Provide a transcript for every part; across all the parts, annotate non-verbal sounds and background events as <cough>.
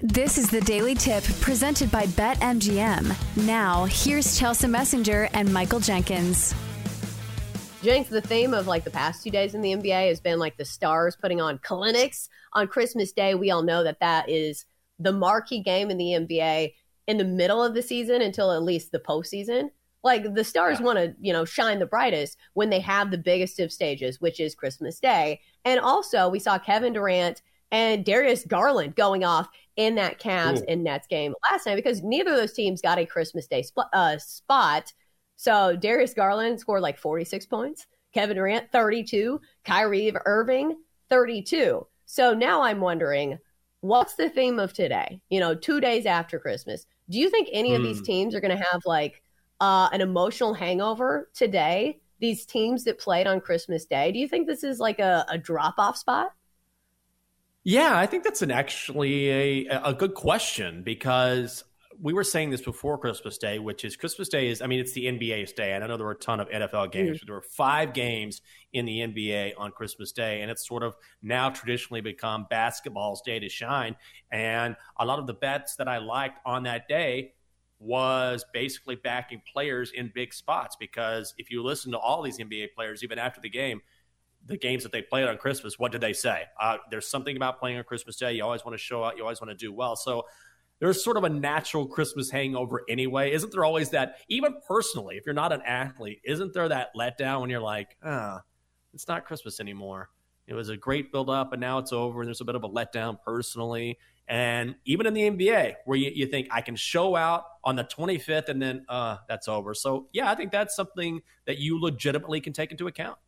This is the Daily Tip presented by BetMGM. Now, here's Chelsa Messinger and Michael Jenkins. Jenks, the theme of like the past two days in the NBA has been like the stars putting on clinics on Christmas Day. We all know that that is the marquee game in the NBA in the middle of the season until at least the postseason. Like the stars yeah. want to, you know, shine the brightest when they have the biggest of stages, which is Christmas Day. And also, we saw Kevin Durant and Darius Garland going off in that Cavs Ooh. and Nets game last night because neither of those teams got a Christmas Day sp- uh, spot. So Darius Garland scored like 46 points, Kevin Durant 32, Kyrie Irving 32. So now I'm wondering, what's the theme of today? You know, two days after Christmas. Do you think any mm. of these hmm. teams are going to have like uh, an emotional hangover today? These teams that played on Christmas Day. Do you think this is like a, a drop off spot? Yeah, I think that's an actually a, a good question because we were saying this before Christmas Day, which is Christmas Day is, I mean, it's the NBA's day. And I know there were a ton of NFL games, mm but there were five games in the NBA on Christmas Day. And it's sort of now traditionally become basketball's day to shine. And a lot of the bets that I liked on that day was basically backing players in big spots because if you listen to all these NBA players, even after the game, the games that they played on Christmas, what did they say? Uh, there's something about playing on Christmas Day. You always want to show out. You always want to do well. So there's sort of a natural Christmas hangover anyway. Isn't there always that, even personally, if you're not an athlete, isn't there that letdown when you're like, ah, it's not Christmas anymore? It was a great build up and now it's over and there's a bit of a letdown personally. And even in the NBA, where you, you think I can show out on the 25th and then uh, that's over. So, yeah, I think that's something that you legitimately can take into account.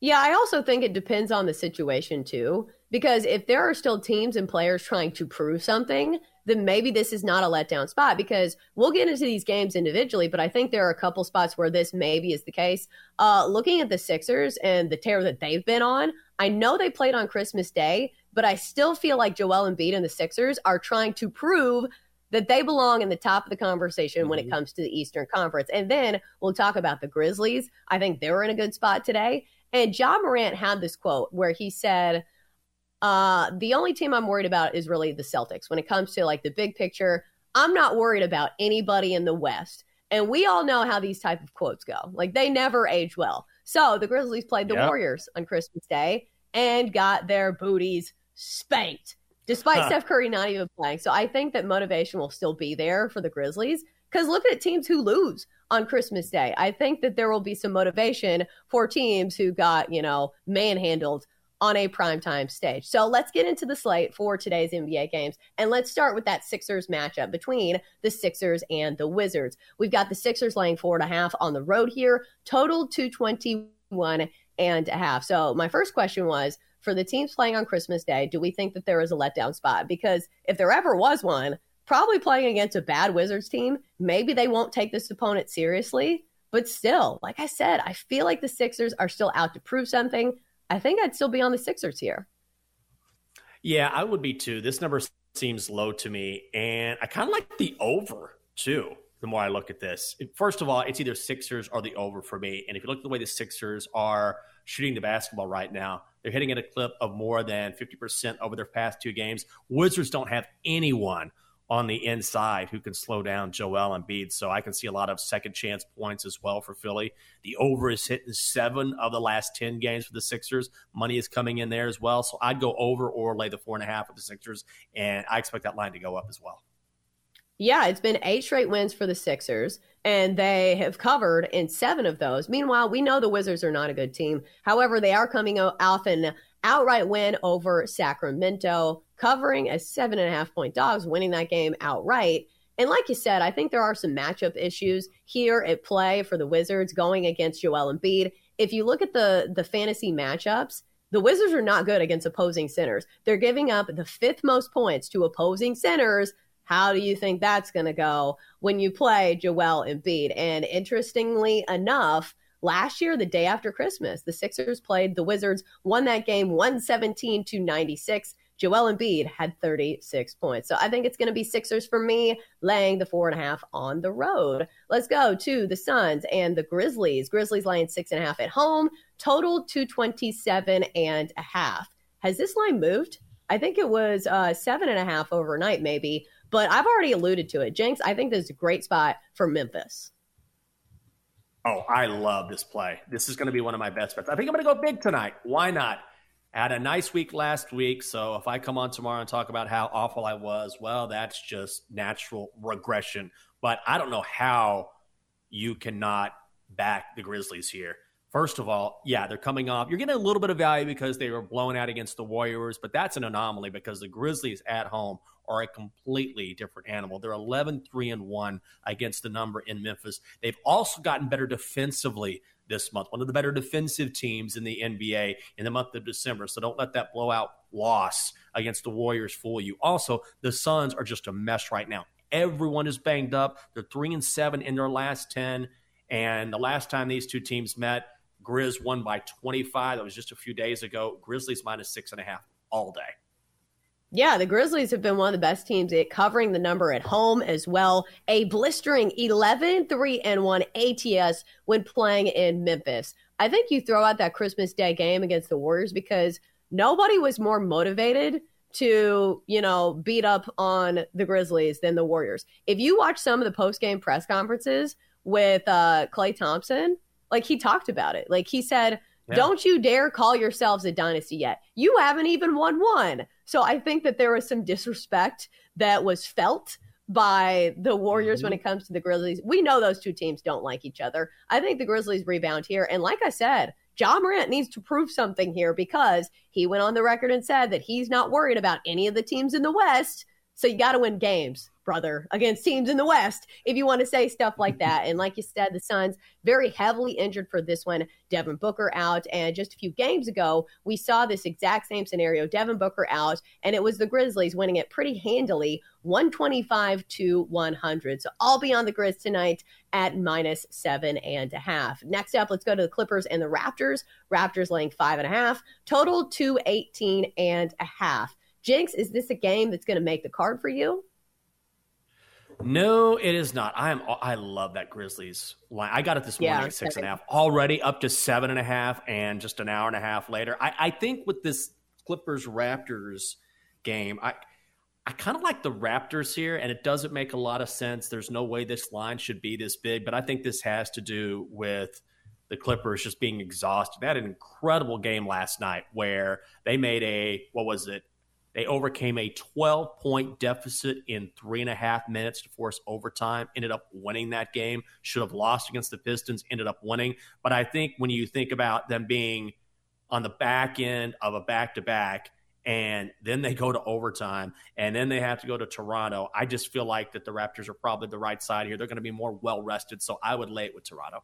Yeah, I also think it depends on the situation too. Because if there are still teams and players trying to prove something, then maybe this is not a letdown spot. Because we'll get into these games individually, but I think there are a couple spots where this maybe is the case. Uh, looking at the Sixers and the tear that they've been on, I know they played on Christmas Day, but I still feel like Joel Embiid and the Sixers are trying to prove that they belong in the top of the conversation mm-hmm. when it mm-hmm. comes to the Eastern Conference. And then we'll talk about the Grizzlies. I think they were in a good spot today. And Ja Morant had this quote where he said, uh, the only team I'm worried about is really the Celtics. When it comes to like the big picture, I'm not worried about anybody in the West. And we all know how these type of quotes go. Like they never age well. So the Grizzlies played the yep. Warriors on Christmas Day and got their booties spanked, despite huh. Steph Curry not even playing. So I think that motivation will still be there for the Grizzlies. Because look at teams who lose on Christmas Day. I think that there will be some motivation for teams who got, you know, manhandled on a primetime stage. So let's get into the slate for today's NBA games. And let's start with that Sixers matchup between the Sixers and the Wizards. We've got the Sixers laying four and a half on the road here, total 221 and a half. So my first question was for the teams playing on Christmas Day, do we think that there is a letdown spot? Because if there ever was one, probably playing against a bad Wizards team. Maybe they won't take this opponent seriously, but still, like I said, I feel like the Sixers are still out to prove something. I think I'd still be on the Sixers here. Yeah, I would be too. This number seems low to me, and I kind of like the over too. The more I look at this, first of all, it's either Sixers or the over for me. And if you look at the way the Sixers are shooting the basketball right now, they're hitting at a clip of more than 50% over their past two games. Wizards don't have anyone on the inside who can slow down Joel Embiid. So I can see a lot of second chance points as well for Philly. The over is hitting seven of the last 10 games for the Sixers. Money is coming in there as well. So I'd go over or lay the four and a half with the Sixers. And I expect that line to go up as well. Yeah, it's been eight straight wins for the Sixers, and they have covered in seven of those. Meanwhile, we know the Wizards are not a good team. However, they are coming off an outright win over Sacramento covering as seven and a half point dogs, winning that game outright. And like you said, I think there are some matchup issues here at play for the Wizards going against Joel Embiid. If you look at the the fantasy matchups, the Wizards are not good against opposing centers. They're giving up the fifth most points to opposing centers. How do you think that's going to go when you play Joel Embiid? And interestingly enough, last year, the day after Christmas, the Sixers played the Wizards, won that game 117 to 96. Joel Embiid had 36 points. So I think it's going to be Sixers for me, laying the four and a half on the road. Let's go to the Suns and the Grizzlies. Grizzlies laying six and a half at home, total 227 and a half. Has this line moved? I think it was uh, seven and a half overnight, maybe. But I've already alluded to it. Jenks, I think this is a great spot for Memphis. Oh, I love this play. This is going to be one of my best bets. I think I'm going to go big tonight. Why not? I had a nice week last week, so if I come on tomorrow and talk about how awful I was, well, that's just natural regression. But I don't know how you cannot back the Grizzlies here. First of all, yeah, they're coming off. You're getting a little bit of value because they were blown out against the Warriors, but that's an anomaly because the Grizzlies at home are a completely different animal. They're 11 3 and 1 against the number in Memphis. They've also gotten better defensively this month, one of the better defensive teams in the NBA in the month of December. So don't let that blowout loss against the Warriors fool you. Also, the Suns are just a mess right now. Everyone is banged up. They're 3 and 7 in their last 10. And the last time these two teams met, Grizz won by 25. That was just a few days ago. Grizzlies minus six and a half all day. Yeah, the Grizzlies have been one of the best teams at covering the number at home as well. A blistering 11 3 and 1 ATS when playing in Memphis. I think you throw out that Christmas Day game against the Warriors because nobody was more motivated to, you know, beat up on the Grizzlies than the Warriors. If you watch some of the post game press conferences with uh, Klay Thompson, like he talked about it. Like he said, yeah. don't you dare call yourselves a dynasty yet. You haven't even won one. So I think that there was some disrespect that was felt by the Warriors mm-hmm. when it comes to the Grizzlies. We know those two teams don't like each other. I think the Grizzlies rebound here. And like I said, Ja Morant needs to prove something here because he went on the record and said that he's not worried about any of the teams in the West. So you got to win games brother, against teams in the West, if you want to say stuff like <laughs> that. and like you said, the Suns very heavily injured for this one. Devin Booker out. And just a few games ago, we saw this exact same scenario Devin Booker out, and it was the Grizzlies winning it pretty handily 125 to 100. So I'll be on the Grizz tonight at minus seven and a half. Next up, let's go to the Clippers and the Raptors. Raptors laying five and a half, total 218 and a half. Jenks, is this a game that's going to make the card for you? No, it is not. I am. I love that Grizzlies line. I got it this morning yeah, at six and a half. Already up to seven and a half, and just an hour and a half later. I, I think with this Clippers Raptors game, I I kind of like the Raptors here, and it doesn't make a lot of sense. There's no way this line should be this big, but I think this has to do with the Clippers just being exhausted. They had an incredible game last night where they made a what was it they overcame a 12 point deficit in three and a half minutes to force overtime, ended up winning that game. Should have lost against the Pistons, ended up winning. But I think when you think about them being on the back end of a back to back, and then they go to overtime, and then they have to go to Toronto. I just feel like that the Raptors are probably the right side here. They're going to be more well rested, so I would lay it with Toronto.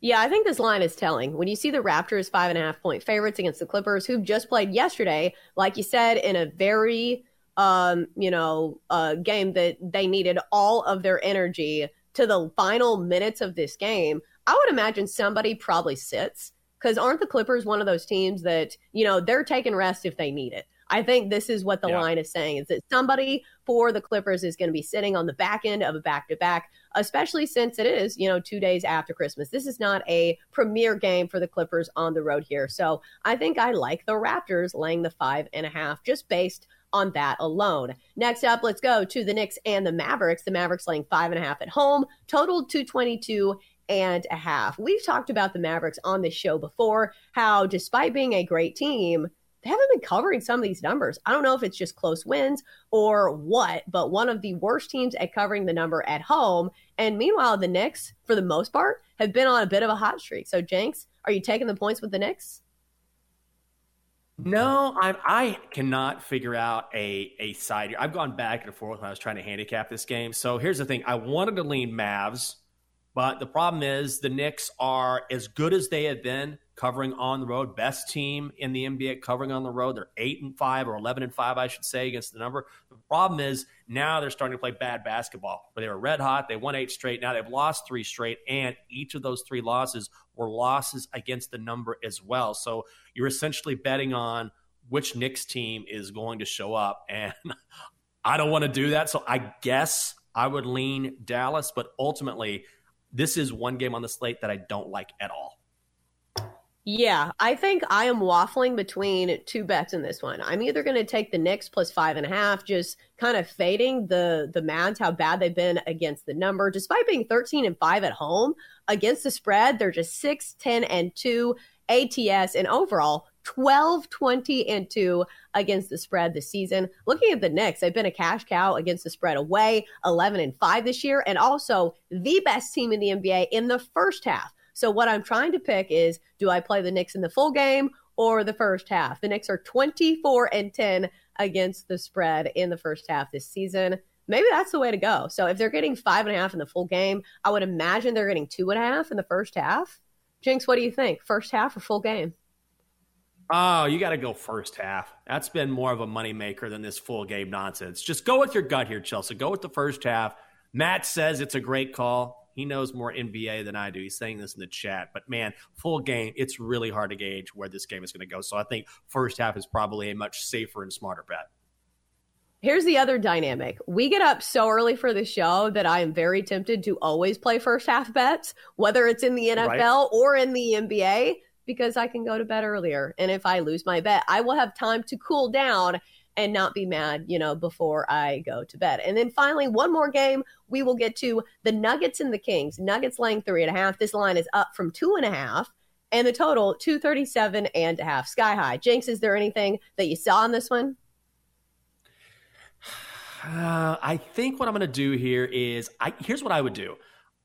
Yeah, I think this line is telling. When you see the Raptors five and a half point favorites against the Clippers, who just played yesterday, like you said, in a very um, you know, uh, game that they needed all of their energy to the final minutes of this game, I would imagine somebody probably sits because aren't the Clippers one of those teams that, you know, they're taking rest if they need it. I think this is what the yeah. line is saying is that somebody for the Clippers is going to be sitting on the back end of a back to back, especially since it is, you know, two days after Christmas. This is not a premier game for the Clippers on the road here. So I think I like the Raptors laying the five and a half just based on that alone. Next up, let's go to the Knicks and the Mavericks. The Mavericks laying five and a half at home, total 222 and a half. We've talked about the Mavericks on this show before, how despite being a great team, they haven't been covering some of these numbers. I don't know if it's just close wins or what, but one of the worst teams at covering the number at home. And meanwhile, the Knicks, for the most part, have been on a bit of a hot streak. So, Jenks, are you taking the points with the Knicks? No, I, I cannot figure out a, a side here. I've gone back and forth when I was trying to handicap this game. So here's the thing I wanted to lean Mavs, but the problem is the Knicks are as good as they have been covering on the road. Best team in the NBA covering on the road. They're eight and five or eleven and five, I should say, against the number. The problem is now they're starting to play bad basketball. But they were red hot. They won eight straight. Now they've lost three straight, and each of those three losses were losses against the number as well. So you're essentially betting on which Knicks team is going to show up, <laughs> and I don't want to do that. So I guess I would lean Dallas, but ultimately. This is one game on the slate that I don't like at all. Yeah, I think I am waffling between two bets in this one. I'm either going to take the Knicks plus five and a half, just kind of fading the the Mavs how bad they've been against the number, despite being 13 and five at home against the spread. They're just 6, 10, and two ATS, and overall 12, 20, and 2 against the spread this season. Looking at the Knicks, they've been a cash cow against the spread away, 11 and 5 this year, and also the best team in the NBA in the first half. So what I'm trying to pick is do I play the Knicks in the full game or the first half? The Knicks are 24 and 10 against the spread in the first half this season. Maybe that's the way to go. So if they're getting five and a half in the full game, I would imagine they're getting two and a half in the first half. Jenks, what do you think? First half or full game? Oh, you got to go first half. That's been more of a moneymaker than this full game nonsense. Just go with your gut here, Chelsa. Go with the first half. Matt says it's a great call. He knows more NBA than I do. He's saying this in the chat. But man, full game, it's really hard to gauge where this game is going to go. So I think first half is probably a much safer and smarter bet. Here's the other dynamic. We get up so early for the show that I am very tempted to always play first half bets, whether it's in the NFL right. or in the NBA, because I can go to bed earlier. And if I lose my bet, I will have time to cool down and not be mad, you know, before I go to bed. And then finally, one more game we will get to the Nuggets and the Kings. Nuggets laying three and a half. This line is up from two and a half. And the total, 237 and a half. Sky high. Jenks, is there anything that you saw in this one? Uh, <sighs> I think what I'm going to do here is I here's what I would do.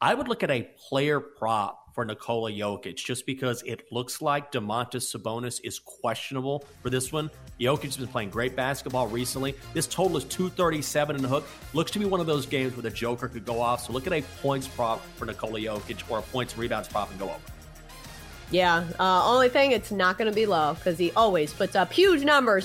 I would look at a player prop for Nikola Jokic just because it looks like Domantas Sabonis is questionable for this one. Jokic has been playing great basketball recently. This total is 237 in the hook. Looks to be one of those games where the Joker could go off. So look at a points prop for Nikola Jokic or a points rebounds prop and go over. Yeah, uh, only thing it's not going to be low because he always puts up huge numbers.